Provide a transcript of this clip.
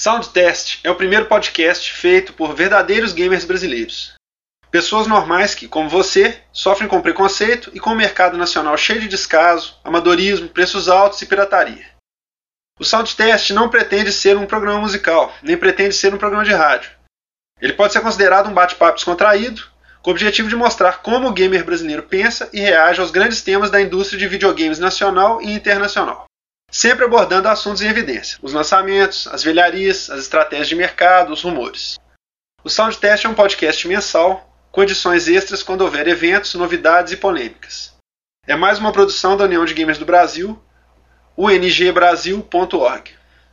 Soundtest é o primeiro podcast feito por verdadeiros gamers brasileiros. Pessoas normais que, como você, sofrem com preconceito e com o mercado nacional cheio de descaso, amadorismo, preços altos e pirataria. O Soundtest não pretende ser um programa musical, nem pretende ser um programa de rádio. Ele pode ser considerado um bate-papo descontraído, com o objetivo de mostrar como o gamer brasileiro pensa e reage aos grandes temas da indústria de videogames nacional e internacional sempre abordando assuntos em evidência, os lançamentos, as velharias, as estratégias de mercado, os rumores. O Soundtest é um podcast mensal, com edições extras quando houver eventos, novidades e polêmicas. É mais uma produção da União de Gamers do Brasil, ungbrasil.org.